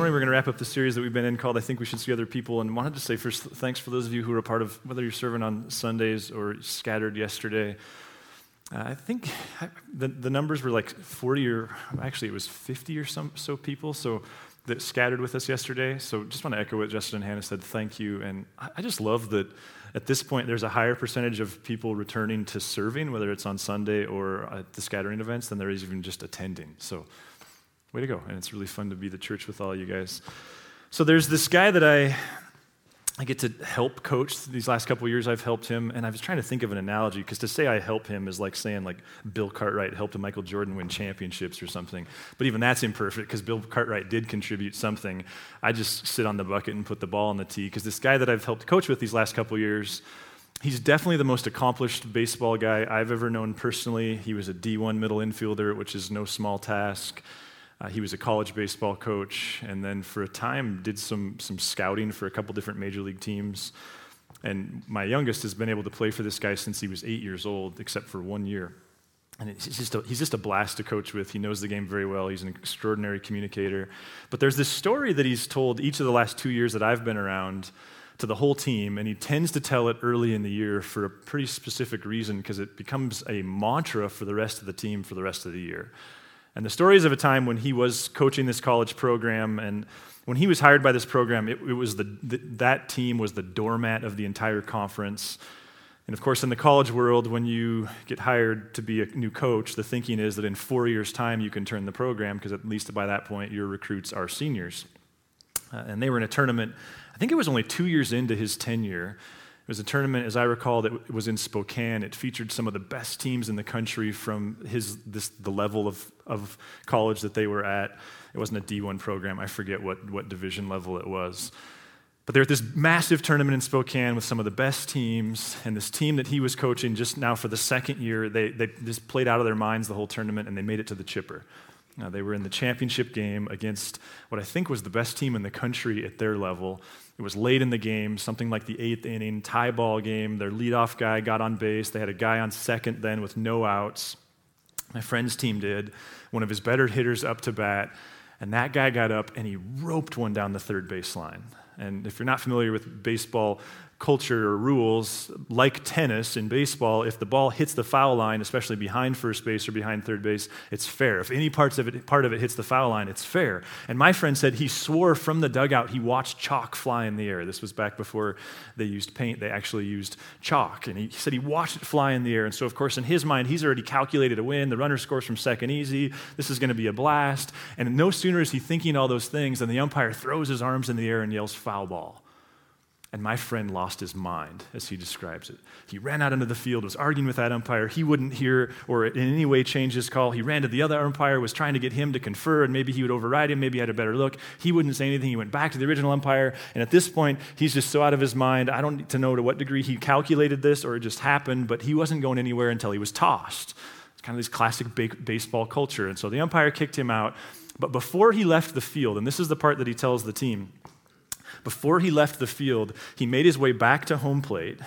morning we're going to wrap up the series that we've been in called I Think We Should See Other People. And wanted to say first, thanks for those of you who are a part of whether you're serving on Sundays or scattered yesterday. Uh, I think the, the numbers were like 40 or actually it was 50 or some, so people. So that scattered with us yesterday. So just want to echo what Justin and Hannah said. Thank you. And I just love that at this point there's a higher percentage of people returning to serving, whether it's on Sunday or at the scattering events, than there is even just attending. So way to go. And it's really fun to be the church with all you guys. So there's this guy that I I get to help coach these last couple years. I've helped him, and I was trying to think of an analogy because to say I help him is like saying like Bill Cartwright helped Michael Jordan win championships or something. But even that's imperfect because Bill Cartwright did contribute something. I just sit on the bucket and put the ball on the tee because this guy that I've helped coach with these last couple years, he's definitely the most accomplished baseball guy I've ever known personally. He was a D1 middle infielder, which is no small task. Uh, he was a college baseball coach, and then for a time did some, some scouting for a couple different major league teams. And my youngest has been able to play for this guy since he was eight years old, except for one year. And just, a, he's just a blast to coach with. He knows the game very well. He's an extraordinary communicator. But there's this story that he's told each of the last two years that I've been around to the whole team, and he tends to tell it early in the year for a pretty specific reason because it becomes a mantra for the rest of the team for the rest of the year. And the story is of a time when he was coaching this college program, and when he was hired by this program, it, it was the, that team was the doormat of the entire conference. And of course, in the college world, when you get hired to be a new coach, the thinking is that in four years' time you can turn the program because at least by that point your recruits are seniors. Uh, and they were in a tournament, I think it was only two years into his tenure was a tournament, as I recall, that was in Spokane. It featured some of the best teams in the country from his, this, the level of, of college that they were at. It wasn't a D1 program. I forget what, what division level it was. But they're at this massive tournament in Spokane with some of the best teams. And this team that he was coaching just now for the second year, they, they just played out of their minds the whole tournament and they made it to the chipper. Now, they were in the championship game against what I think was the best team in the country at their level. It was late in the game, something like the eighth inning, tie ball game. Their leadoff guy got on base. They had a guy on second then with no outs. My friend's team did. One of his better hitters up to bat. And that guy got up and he roped one down the third baseline. And if you're not familiar with baseball culture or rules, like tennis in baseball, if the ball hits the foul line, especially behind first base or behind third base, it's fair. If any parts of it, part of it hits the foul line, it's fair. And my friend said he swore from the dugout he watched chalk fly in the air. This was back before they used paint, they actually used chalk. And he said he watched it fly in the air. And so, of course, in his mind, he's already calculated a win. The runner scores from second easy. This is going to be a blast. And no sooner is he thinking all those things than the umpire throws his arms in the air and yells foul ball. And my friend lost his mind, as he describes it. He ran out into the field, was arguing with that umpire. He wouldn't hear or in any way change his call. He ran to the other umpire, was trying to get him to confer, and maybe he would override him, maybe he had a better look. He wouldn't say anything. He went back to the original umpire. And at this point, he's just so out of his mind. I don't need to know to what degree he calculated this or it just happened, but he wasn't going anywhere until he was tossed. It's kind of this classic baseball culture. And so the umpire kicked him out. But before he left the field, and this is the part that he tells the team, before he left the field, he made his way back to home plate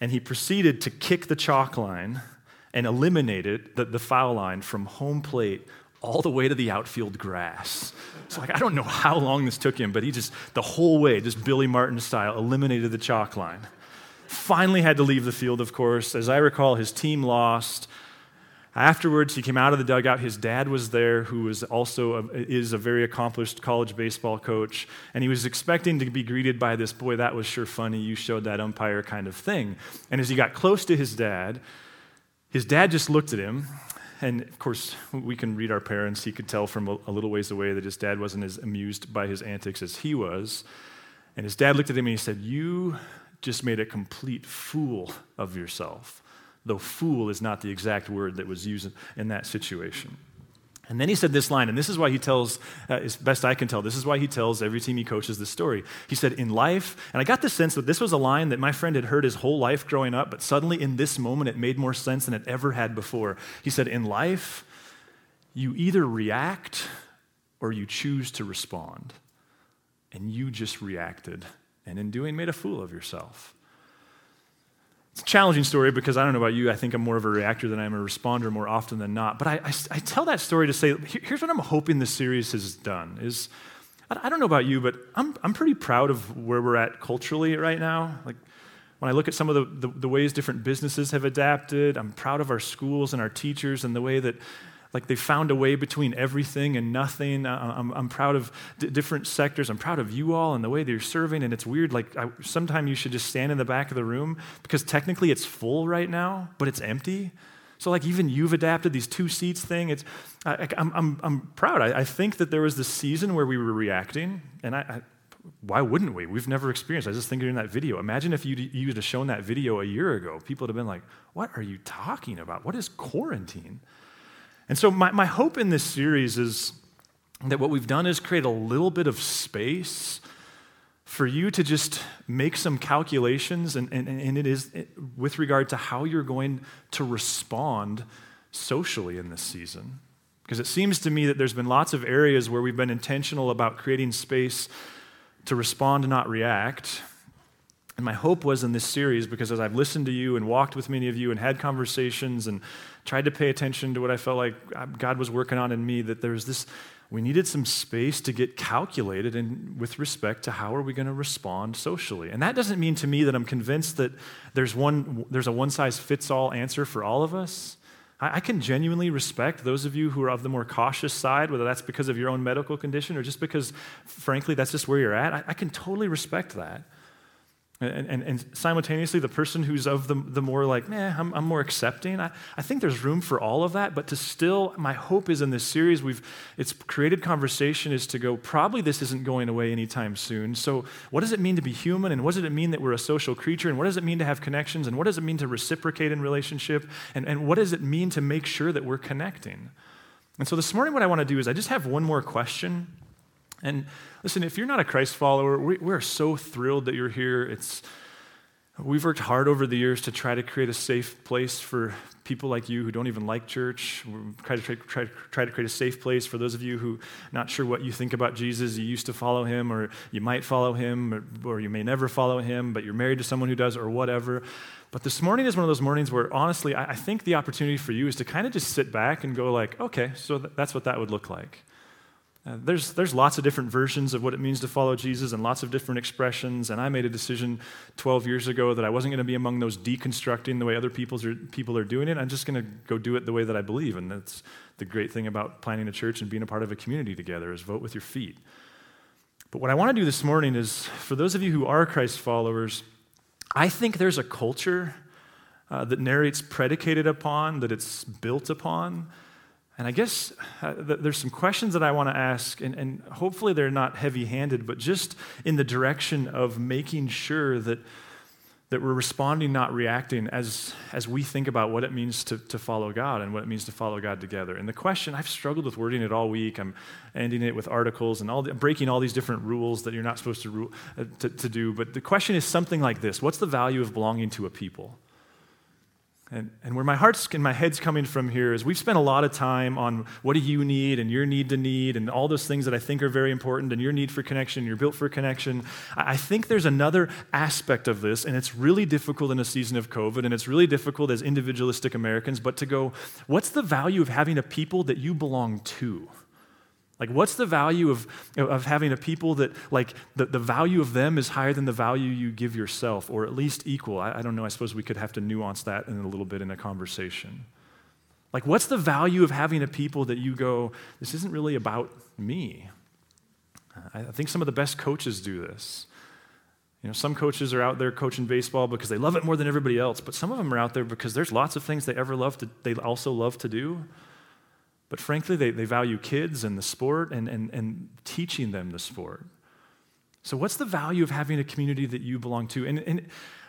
and he proceeded to kick the chalk line and eliminated the, the foul line from home plate all the way to the outfield grass. So, like, I don't know how long this took him, but he just, the whole way, just Billy Martin style, eliminated the chalk line. Finally had to leave the field, of course. As I recall, his team lost. Afterwards, he came out of the dugout. His dad was there, who was also a, is a very accomplished college baseball coach, and he was expecting to be greeted by this boy. That was sure funny. You showed that umpire kind of thing. And as he got close to his dad, his dad just looked at him, and of course, we can read our parents. He could tell from a, a little ways away that his dad wasn't as amused by his antics as he was. And his dad looked at him and he said, "You just made a complete fool of yourself." Though fool is not the exact word that was used in that situation. And then he said this line, and this is why he tells, uh, as best I can tell, this is why he tells every team he coaches this story. He said, In life, and I got the sense that this was a line that my friend had heard his whole life growing up, but suddenly in this moment it made more sense than it ever had before. He said, In life, you either react or you choose to respond. And you just reacted, and in doing, made a fool of yourself. It's a challenging story because I don't know about you. I think I'm more of a reactor than I am a responder more often than not. But I, I, I tell that story to say here's what I'm hoping this series has done is I don't know about you, but I'm, I'm pretty proud of where we're at culturally right now. Like when I look at some of the, the, the ways different businesses have adapted, I'm proud of our schools and our teachers and the way that like they found a way between everything and nothing. I'm, I'm proud of d- different sectors. I'm proud of you all and the way that you're serving. And it's weird. Like sometimes you should just stand in the back of the room because technically it's full right now, but it's empty. So like even you've adapted these two seats thing. It's I, am I'm, I'm proud. I, I, think that there was this season where we were reacting, and I, I why wouldn't we? We've never experienced. I just thinking in that video. Imagine if you'd, you'd have shown that video a year ago. People would have been like, "What are you talking about? What is quarantine?" And so, my, my hope in this series is that what we've done is create a little bit of space for you to just make some calculations, and, and, and it is with regard to how you're going to respond socially in this season. Because it seems to me that there's been lots of areas where we've been intentional about creating space to respond not react. And my hope was in this series, because as I've listened to you and walked with many of you and had conversations and tried to pay attention to what I felt like uh, God was working on in me, that there was this, we needed some space to get calculated and with respect to how are we going to respond socially. And that doesn't mean to me that I'm convinced that there's, one, there's a one size fits all answer for all of us. I, I can genuinely respect those of you who are of the more cautious side, whether that's because of your own medical condition or just because, frankly, that's just where you're at. I, I can totally respect that. And, and, and, simultaneously, the person who's of the, the more like, nah, I'm, I'm more accepting. I, I think there's room for all of that, but to still, my hope is in this series, we've, it's created conversation is to go, probably this isn't going away anytime soon. So, what does it mean to be human? And what does it mean that we're a social creature? And what does it mean to have connections? And what does it mean to reciprocate in relationship? And, and what does it mean to make sure that we're connecting? And so, this morning, what I want to do is I just have one more question. And listen, if you're not a Christ follower, we, we're so thrilled that you're here. It's, we've worked hard over the years to try to create a safe place for people like you who don't even like church. We try to, try, try, to create a safe place for those of you who not sure what you think about Jesus. You used to follow him, or you might follow him, or, or you may never follow him, but you're married to someone who does, or whatever. But this morning is one of those mornings where, honestly, I, I think the opportunity for you is to kind of just sit back and go like, okay, so th- that's what that would look like. Uh, there's, there's lots of different versions of what it means to follow Jesus and lots of different expressions. And I made a decision 12 years ago that I wasn't going to be among those deconstructing the way other people's are, people are doing it. I'm just going to go do it the way that I believe. And that's the great thing about planning a church and being a part of a community together is vote with your feet. But what I want to do this morning is for those of you who are Christ followers, I think there's a culture uh, that narrates predicated upon, that it's built upon and I guess uh, there's some questions that I want to ask, and, and hopefully they're not heavy handed, but just in the direction of making sure that, that we're responding, not reacting, as, as we think about what it means to, to follow God and what it means to follow God together. And the question, I've struggled with wording it all week. I'm ending it with articles and all the, breaking all these different rules that you're not supposed to, uh, to, to do. But the question is something like this What's the value of belonging to a people? And, and where my heart's and my head's coming from here is we've spent a lot of time on what do you need and your need to need and all those things that I think are very important and your need for connection, you're built for connection. I think there's another aspect of this, and it's really difficult in a season of COVID, and it's really difficult as individualistic Americans, but to go, what's the value of having a people that you belong to? Like, what's the value of, of having a people that, like, the, the value of them is higher than the value you give yourself, or at least equal? I, I don't know. I suppose we could have to nuance that in a little bit in a conversation. Like, what's the value of having a people that you go, this isn't really about me? I, I think some of the best coaches do this. You know, some coaches are out there coaching baseball because they love it more than everybody else, but some of them are out there because there's lots of things they ever love to, they also love to do. But frankly, they, they value kids and the sport and, and, and teaching them the sport. So, what's the value of having a community that you belong to? And, and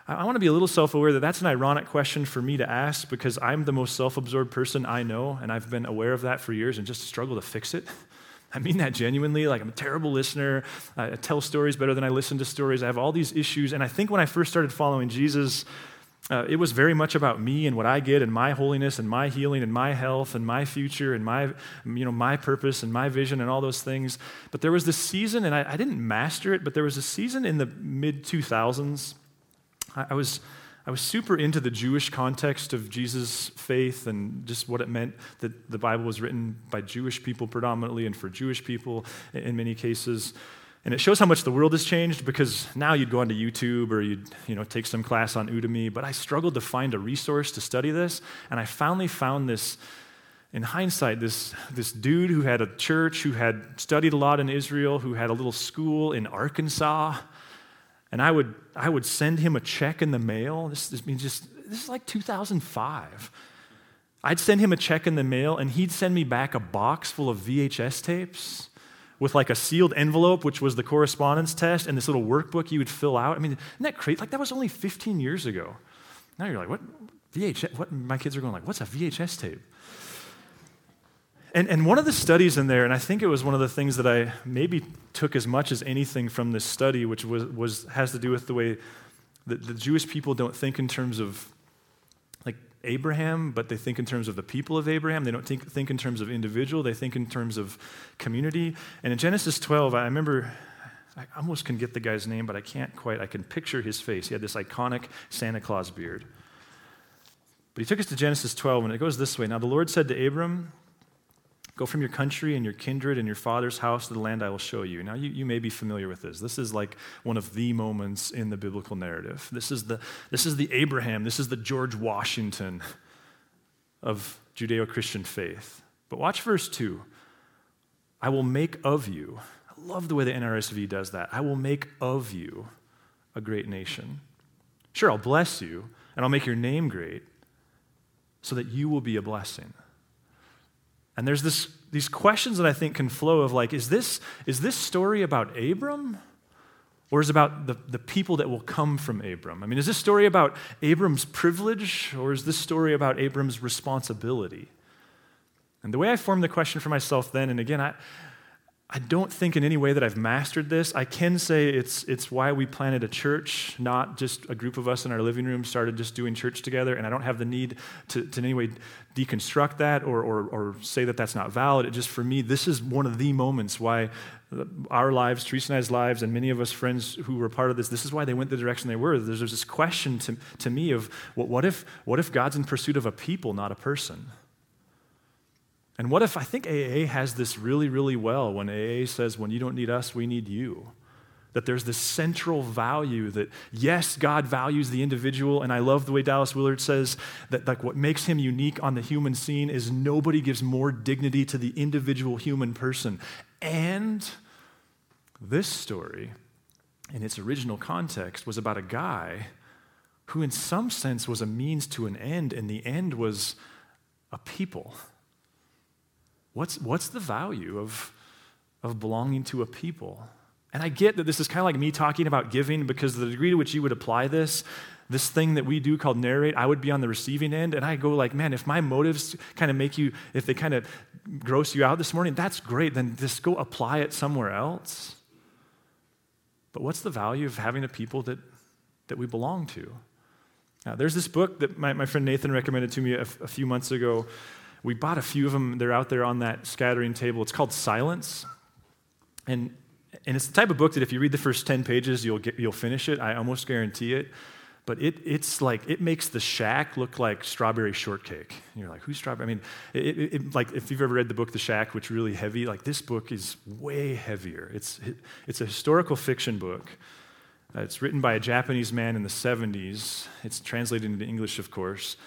I want to be a little self aware that that's an ironic question for me to ask because I'm the most self absorbed person I know, and I've been aware of that for years and just struggle to fix it. I mean that genuinely. Like, I'm a terrible listener. I tell stories better than I listen to stories. I have all these issues. And I think when I first started following Jesus, uh, it was very much about me and what I get and my holiness and my healing and my health and my future and my, you know, my purpose and my vision and all those things. But there was this season, and I, I didn't master it, but there was a season in the mid 2000s. I, I was I was super into the Jewish context of Jesus' faith and just what it meant that the Bible was written by Jewish people predominantly and for Jewish people in many cases. And it shows how much the world has changed because now you'd go onto YouTube or you'd you know, take some class on Udemy. But I struggled to find a resource to study this, and I finally found this. In hindsight, this, this dude who had a church, who had studied a lot in Israel, who had a little school in Arkansas, and I would, I would send him a check in the mail. This, this just, this is like 2005. I'd send him a check in the mail, and he'd send me back a box full of VHS tapes with like a sealed envelope, which was the correspondence test, and this little workbook you would fill out. I mean, isn't that crazy? Like, that was only 15 years ago. Now you're like, what? VHS? What? My kids are going like, what's a VHS tape? And, and one of the studies in there, and I think it was one of the things that I maybe took as much as anything from this study, which was, was, has to do with the way that the Jewish people don't think in terms of Abraham, but they think in terms of the people of Abraham. They don't think, think in terms of individual, they think in terms of community. And in Genesis 12, I remember, I almost can get the guy's name, but I can't quite. I can picture his face. He had this iconic Santa Claus beard. But he took us to Genesis 12, and it goes this way Now the Lord said to Abram, Go from your country and your kindred and your father's house to the land I will show you. Now, you, you may be familiar with this. This is like one of the moments in the biblical narrative. This is the, this is the Abraham, this is the George Washington of Judeo Christian faith. But watch verse 2. I will make of you, I love the way the NRSV does that. I will make of you a great nation. Sure, I'll bless you and I'll make your name great so that you will be a blessing. And there's this, these questions that I think can flow of like, is this, is this story about Abram? Or is it about the, the people that will come from Abram? I mean, is this story about Abram's privilege, or is this story about Abram's responsibility? And the way I formed the question for myself then, and again, I, I don't think in any way that I've mastered this. I can say it's, it's why we planted a church, not just a group of us in our living room started just doing church together. And I don't have the need to, to in any way deconstruct that or, or, or say that that's not valid. It just, for me, this is one of the moments why our lives, Teresa and I's lives, and many of us friends who were part of this, this is why they went the direction they were. There's, there's this question to, to me of well, what, if, what if God's in pursuit of a people, not a person? And what if I think AA has this really, really well when AA says, when you don't need us, we need you? That there's this central value that, yes, God values the individual. And I love the way Dallas Willard says that like, what makes him unique on the human scene is nobody gives more dignity to the individual human person. And this story, in its original context, was about a guy who, in some sense, was a means to an end, and the end was a people. What's, what's the value of, of belonging to a people? And I get that this is kind of like me talking about giving because the degree to which you would apply this, this thing that we do called narrate, I would be on the receiving end. And I go like, man, if my motives kind of make you, if they kind of gross you out this morning, that's great. Then just go apply it somewhere else. But what's the value of having a people that, that we belong to? Now, there's this book that my, my friend Nathan recommended to me a, a few months ago we bought a few of them. They're out there on that scattering table. It's called Silence. And, and it's the type of book that if you read the first 10 pages, you'll, get, you'll finish it. I almost guarantee it. But it, it's like, it makes the shack look like strawberry shortcake. And you're like, who's strawberry? I mean, it, it, like if you've ever read the book The Shack, which is really heavy, like this book is way heavier. It's, it's a historical fiction book. Uh, it's written by a Japanese man in the 70s. It's translated into English, of course.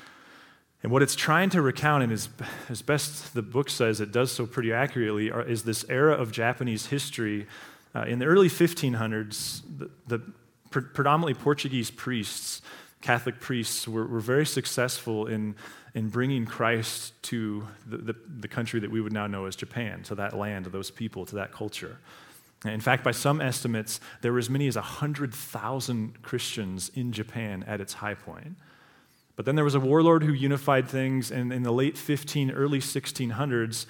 And what it's trying to recount, and as, as best the book says, it does so pretty accurately, are, is this era of Japanese history. Uh, in the early 1500s, the, the pre- predominantly Portuguese priests, Catholic priests, were, were very successful in, in bringing Christ to the, the, the country that we would now know as Japan, to that land, to those people, to that culture. In fact, by some estimates, there were as many as 100,000 Christians in Japan at its high point. But then there was a warlord who unified things, and in the late 15, early 1600s,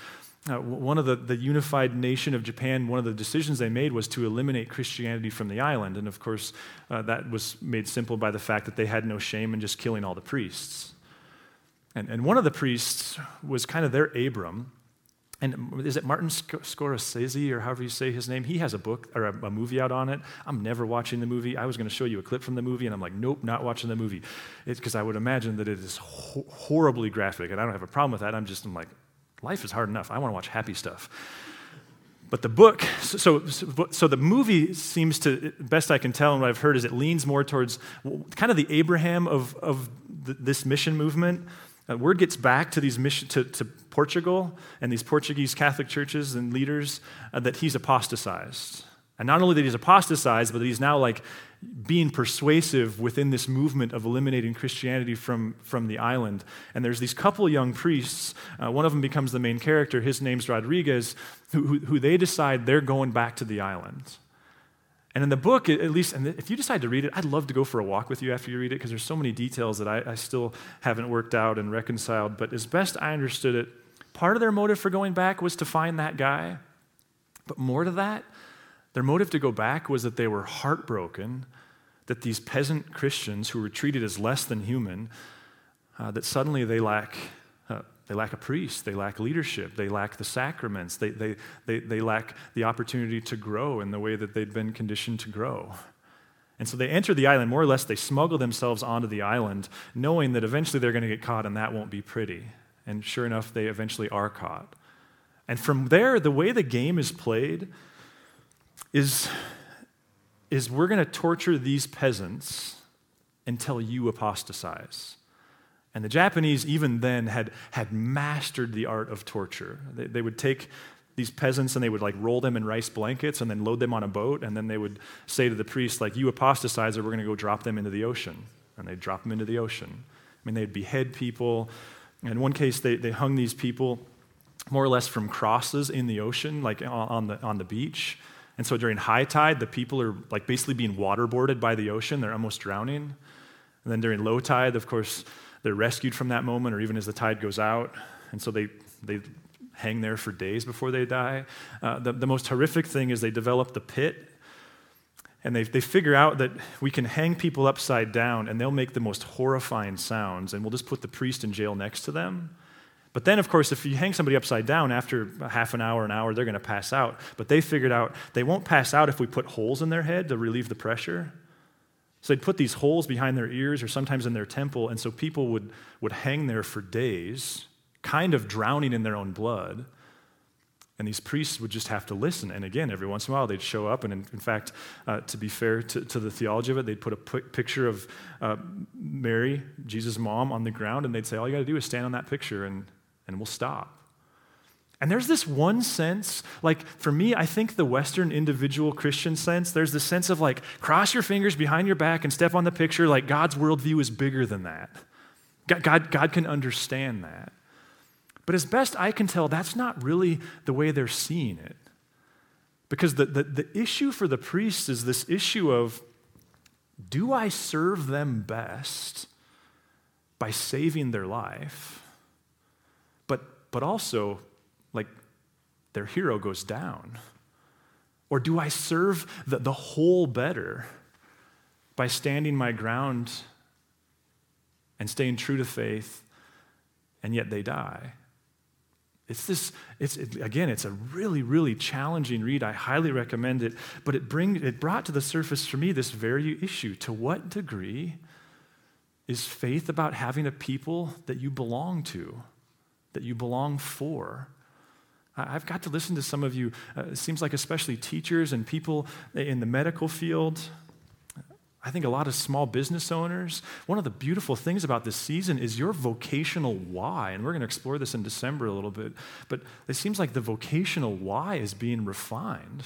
uh, one of the, the unified nation of Japan, one of the decisions they made was to eliminate Christianity from the island. And of course, uh, that was made simple by the fact that they had no shame in just killing all the priests. And, and one of the priests was kind of their Abram. And is it Martin Scorsese or however you say his name? He has a book or a, a movie out on it. I'm never watching the movie. I was going to show you a clip from the movie, and I'm like, nope, not watching the movie. Because I would imagine that it is ho- horribly graphic, and I don't have a problem with that. I'm just I'm like, life is hard enough. I want to watch happy stuff. But the book, so, so, so, the movie seems to, best I can tell and what I've heard, is it leans more towards kind of the Abraham of, of this mission movement. Uh, word gets back to these mission, to, to Portugal and these Portuguese Catholic churches and leaders uh, that he's apostatized. And not only that he's apostatized, but that he's now like being persuasive within this movement of eliminating Christianity from, from the island. And there's these couple young priests. Uh, one of them becomes the main character. His name's Rodriguez, who, who, who they decide they're going back to the island. And in the book, at least, and if you decide to read it, I'd love to go for a walk with you after you read it because there's so many details that I, I still haven't worked out and reconciled. But as best I understood it, part of their motive for going back was to find that guy. But more to that, their motive to go back was that they were heartbroken that these peasant Christians who were treated as less than human, uh, that suddenly they lack they lack a priest. They lack leadership. They lack the sacraments. They, they, they, they lack the opportunity to grow in the way that they'd been conditioned to grow. And so they enter the island, more or less, they smuggle themselves onto the island, knowing that eventually they're going to get caught and that won't be pretty. And sure enough, they eventually are caught. And from there, the way the game is played is, is we're going to torture these peasants until you apostatize. And the Japanese, even then, had, had mastered the art of torture. They, they, would take these peasants and they would like roll them in rice blankets and then load them on a boat. And then they would say to the priest, like, you apostatizer, we're going to go drop them into the ocean. And they'd drop them into the ocean. I mean, they'd behead people. In one case, they, they hung these people more or less from crosses in the ocean, like on the, on the beach. And so during high tide, the people are like basically being waterboarded by the ocean. They're almost drowning. And then during low tide, of course, they're rescued from that moment or even as the tide goes out. And so they, they hang there for days before they die. Uh, the, the most horrific thing is they develop the pit. And they, they figure out that we can hang people upside down and they'll make the most horrifying sounds. And we'll just put the priest in jail next to them. But then, of course, if you hang somebody upside down after half an hour, an hour, they're going to pass out. But they figured out they won't pass out if we put holes in their head to relieve the pressure. So they'd put these holes behind their ears or sometimes in their temple, and so people would, would hang there for days, kind of drowning in their own blood. And these priests would just have to listen. And again, every once in a while, they'd show up. And in, in fact, uh, to be fair to, to, the theology of it, they'd put a p- picture of uh, Mary, Jesus' mom, on the ground, and they'd say, All you got to do is stand on that picture, and, and we'll stop. And there's this one sense, like for me, I think the Western individual Christian sense, there's this sense of like, cross your fingers behind your back and step on the picture, like God's worldview is bigger than that. God, God, God can understand that. But as best I can tell, that's not really the way they're seeing it. Because the, the, the issue for the priests is this issue of do I serve them best by saving their life? But, but also, like their hero goes down? Or do I serve the, the whole better by standing my ground and staying true to faith, and yet they die? It's this, it's, it, again, it's a really, really challenging read. I highly recommend it. But it, bring, it brought to the surface for me this very issue. To what degree is faith about having a people that you belong to, that you belong for? I've got to listen to some of you, uh, it seems like especially teachers and people in the medical field. I think a lot of small business owners. One of the beautiful things about this season is your vocational why. And we're going to explore this in December a little bit. But it seems like the vocational why is being refined.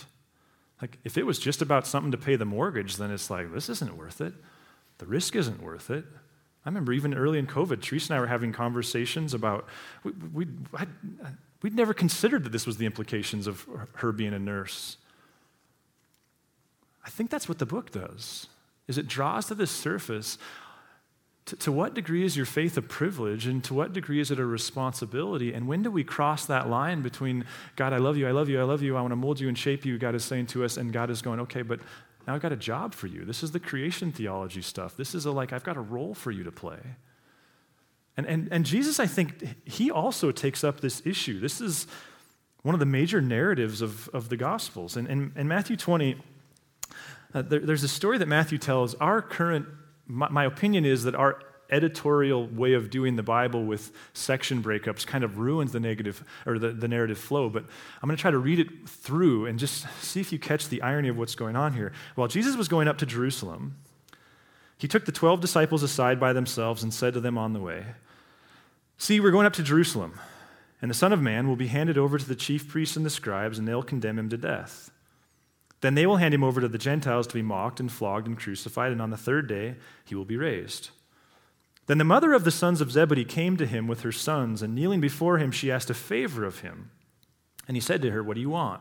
Like, if it was just about something to pay the mortgage, then it's like, this isn't worth it. The risk isn't worth it. I remember even early in COVID, Teresa and I were having conversations about, we, we I, We'd never considered that this was the implications of her being a nurse. I think that's what the book does. Is it draws to the surface to, to, what degree is your faith a privilege and to what degree is it a responsibility? And when do we cross that line between God, I love you, I love you, I love you, I want to mold you and shape you, God is saying to us, and God is going, okay, but now I've got a job for you. This is the creation theology stuff. This is a like, I've got a role for you to play. And, and, and Jesus, I think, he also takes up this issue. This is, one of the major narratives of, of the Gospels. And in, in Matthew 20, uh, there, there's a story that Matthew tells. Our current, my, my opinion is that our editorial way of doing the Bible with section breakups kind of ruins the negative or the, the narrative flow. But I'm going to try to read it through and just see if you catch the irony of what's going on here. While Jesus was going up to Jerusalem, he took the 12 disciples aside by themselves and said to them on the way, See, we're going up to Jerusalem, and the Son of Man will be handed over to the chief priests and the scribes, and they'll condemn him to death. Then they will hand him over to the Gentiles to be mocked and flogged and crucified, and on the third day he will be raised. Then the mother of the sons of Zebedee came to him with her sons, and kneeling before him, she asked a favor of him. And he said to her, What do you want?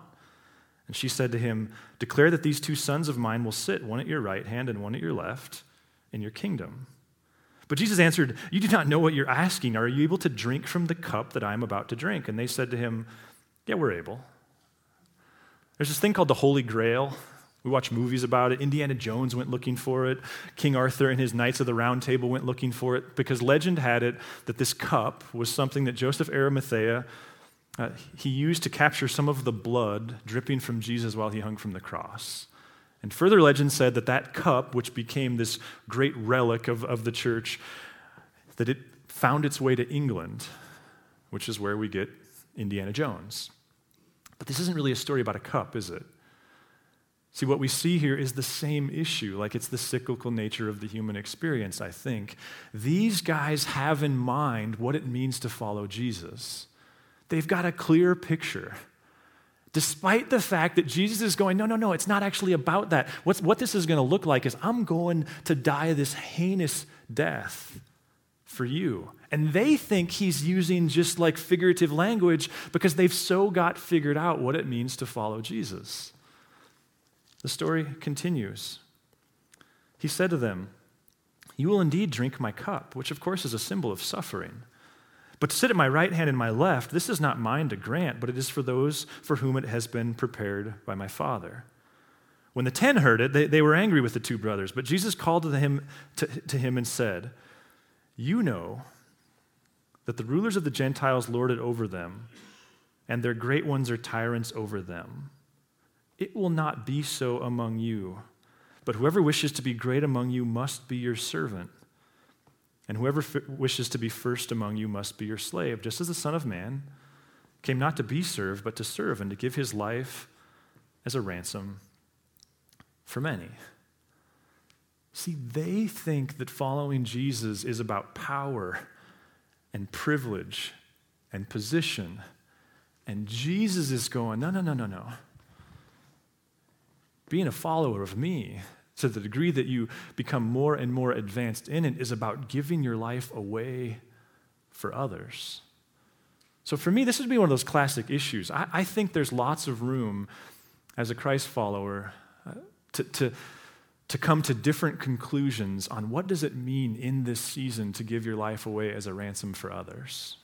And she said to him, Declare that these two sons of mine will sit, one at your right hand and one at your left, in your kingdom. But Jesus answered, You do not know what you're asking. Are you able to drink from the cup that I am about to drink? And they said to him, Yeah, we're able. There's this thing called the Holy Grail. We watch movies about it. Indiana Jones went looking for it. King Arthur and his Knights of the Round Table went looking for it because legend had it that this cup was something that Joseph Arimathea uh, he used to capture some of the blood dripping from Jesus while he hung from the cross. And further legend said that that cup, which became this great relic of, of the church, that it found its way to England, which is where we get Indiana Jones. But this isn't really a story about a cup, is it? See, what we see here is the same issue, like it's the cyclical nature of the human experience, I think. These guys have in mind what it means to follow Jesus. They've got a clear picture. Despite the fact that Jesus is going, no, no, no, it's not actually about that. What's, what this is going to look like is I'm going to die this heinous death for you. And they think he's using just like figurative language because they've so got figured out what it means to follow Jesus. The story continues. He said to them, You will indeed drink my cup, which of course is a symbol of suffering. But to sit at my right hand and my left, this is not mine to grant, but it is for those for whom it has been prepared by my Father. When the ten heard it, they, they were angry with the two brothers. But Jesus called to him, to, to him and said, You know that the rulers of the Gentiles lord it over them, and their great ones are tyrants over them. It will not be so among you. But whoever wishes to be great among you must be your servant. And whoever f- wishes to be first among you must be your slave, just as the Son of Man came not to be served, but to serve and to give his life as a ransom for many. See, they think that following Jesus is about power and privilege and position. And Jesus is going, no, no, no, no, no being a follower of me to the degree that you become more and more advanced in it is about giving your life away for others. So for me, this would be one of those classic issues. I, I think there's lots of room as a Christ follower uh, to, to, to come to different conclusions on what does it mean in this season to give your life away as a ransom for others.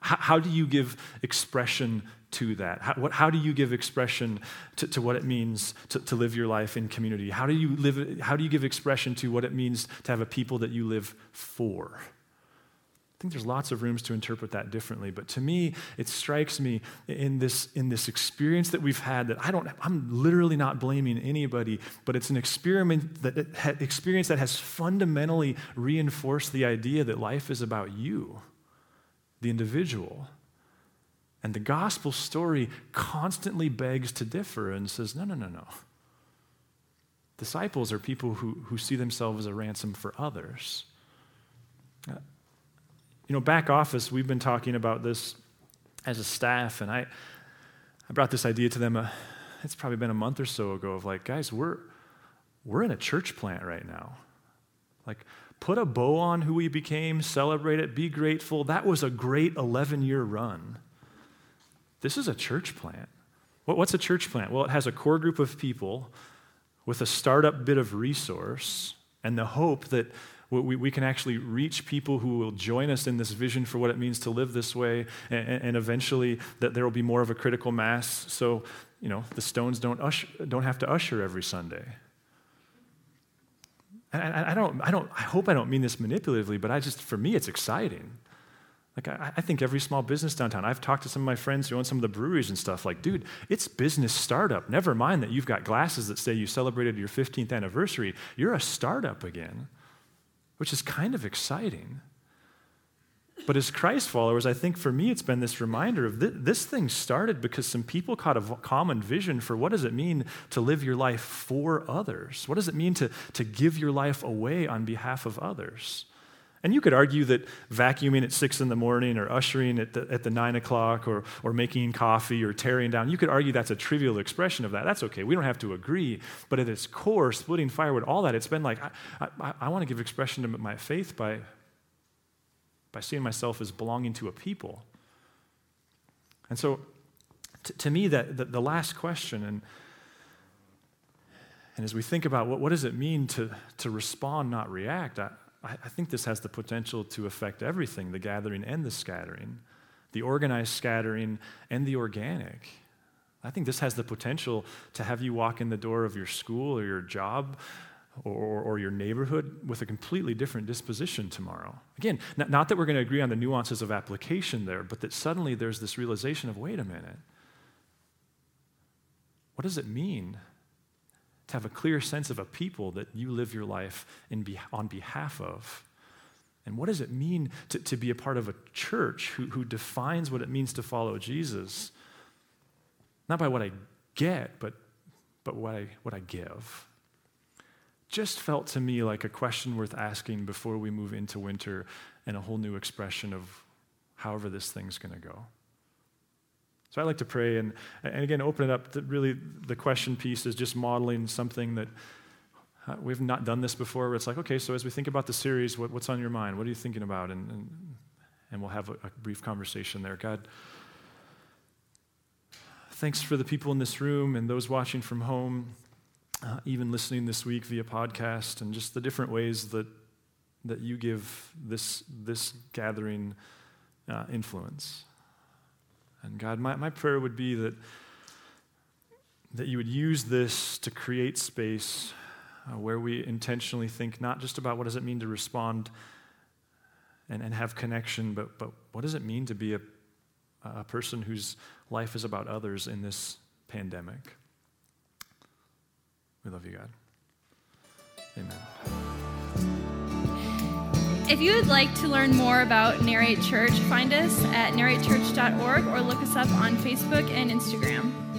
How, do you give expression to that? How, what, how do you give expression to, to what it means to, to, live your life in community? How do, you live, how do you give expression to what it means to have a people that you live for? I think there's lots of rooms to interpret that differently, but to me, it strikes me in this, in this experience that we've had that I don't, I'm literally not blaming anybody, but it's an experiment that, experience that has fundamentally reinforced the idea that life is about you, the individual and the gospel story constantly begs to differ and says, no, no, no, no. Disciples are people who, who see themselves as a ransom for others. Uh, you know, back office, we've been talking about this as a staff, and I, I brought this idea to them, uh, it's probably been a month or so ago, of like, guys, we're, we're in a church plant right now. Like, put a bow on who we became, celebrate it, be grateful. That was a great 11 year run. This is a church plant. What's a church plant? Well, it has a core group of people with a startup bit of resource and the hope that we, we can actually reach people who will join us in this vision for what it means to live this way, and, and eventually that there will be more of a critical mass so you know the stones don't, usher, don't have to usher every Sunday. And I, I, don't, I, don't, I hope I don't mean this manipulatively, but I just, for me, it's exciting. Like, I, I, think every small business downtown, I've talked to some of my friends who own some of the breweries and stuff, like, dude, it's business startup. Never mind that you've got glasses that say you celebrated your 15th anniversary. You're a startup again, which is kind of exciting. But as Christ followers, I think for me it's been this reminder of th- this thing started because some people caught a v- common vision for what does it mean to live your life for others? What does it mean to, to give your life away on behalf of others? And you could argue that vacuuming at six in the morning or ushering at the, at the nine o'clock or, or making coffee or tearing down, you could argue that's a trivial expression of that. That's okay. We don't have to agree. But at its core, splitting firewood, all that, it's been like, I, I, I want to give expression to my faith by, by seeing myself as belonging to a people. And so, t- to me, that, the, the last question, and, and as we think about what, what does it mean to, to respond, not react, I, I think this has the potential to affect everything the gathering and the scattering, the organized scattering and the organic. I think this has the potential to have you walk in the door of your school or your job or, or your neighborhood with a completely different disposition tomorrow. Again, not, not that we're going to agree on the nuances of application there, but that suddenly there's this realization of wait a minute, what does it mean to have a clear sense of a people that you live your life be, on behalf of. And what does it mean to, to be a part of a church who, who defines what it means to follow Jesus? Not by what I get, but, but what, I, what I give. Just felt to me like a question worth asking before we move into winter and a whole new expression of however this thing's going to go. So I like to pray and, and again open it up. To really, the question piece is just modeling something that uh, we've not done this before. Where it's like, okay, so as we think about the series, what, what's on your mind? What are you thinking about? And, and, and we'll have a, a brief conversation there. God, thanks for the people in this room and those watching from home, uh, even listening this week via podcast, and just the different ways that, that you give this, this gathering uh, influence. And God, my, my prayer would be that, that you would use this to create space uh, where we intentionally think not just about what does it mean to respond and, and have connection, but, but what does it mean to be a, a person whose life is about others in this pandemic? Love you, God. Amen. If you would like to learn more about Narrate Church, find us at narratechurch.org or look us up on Facebook and Instagram.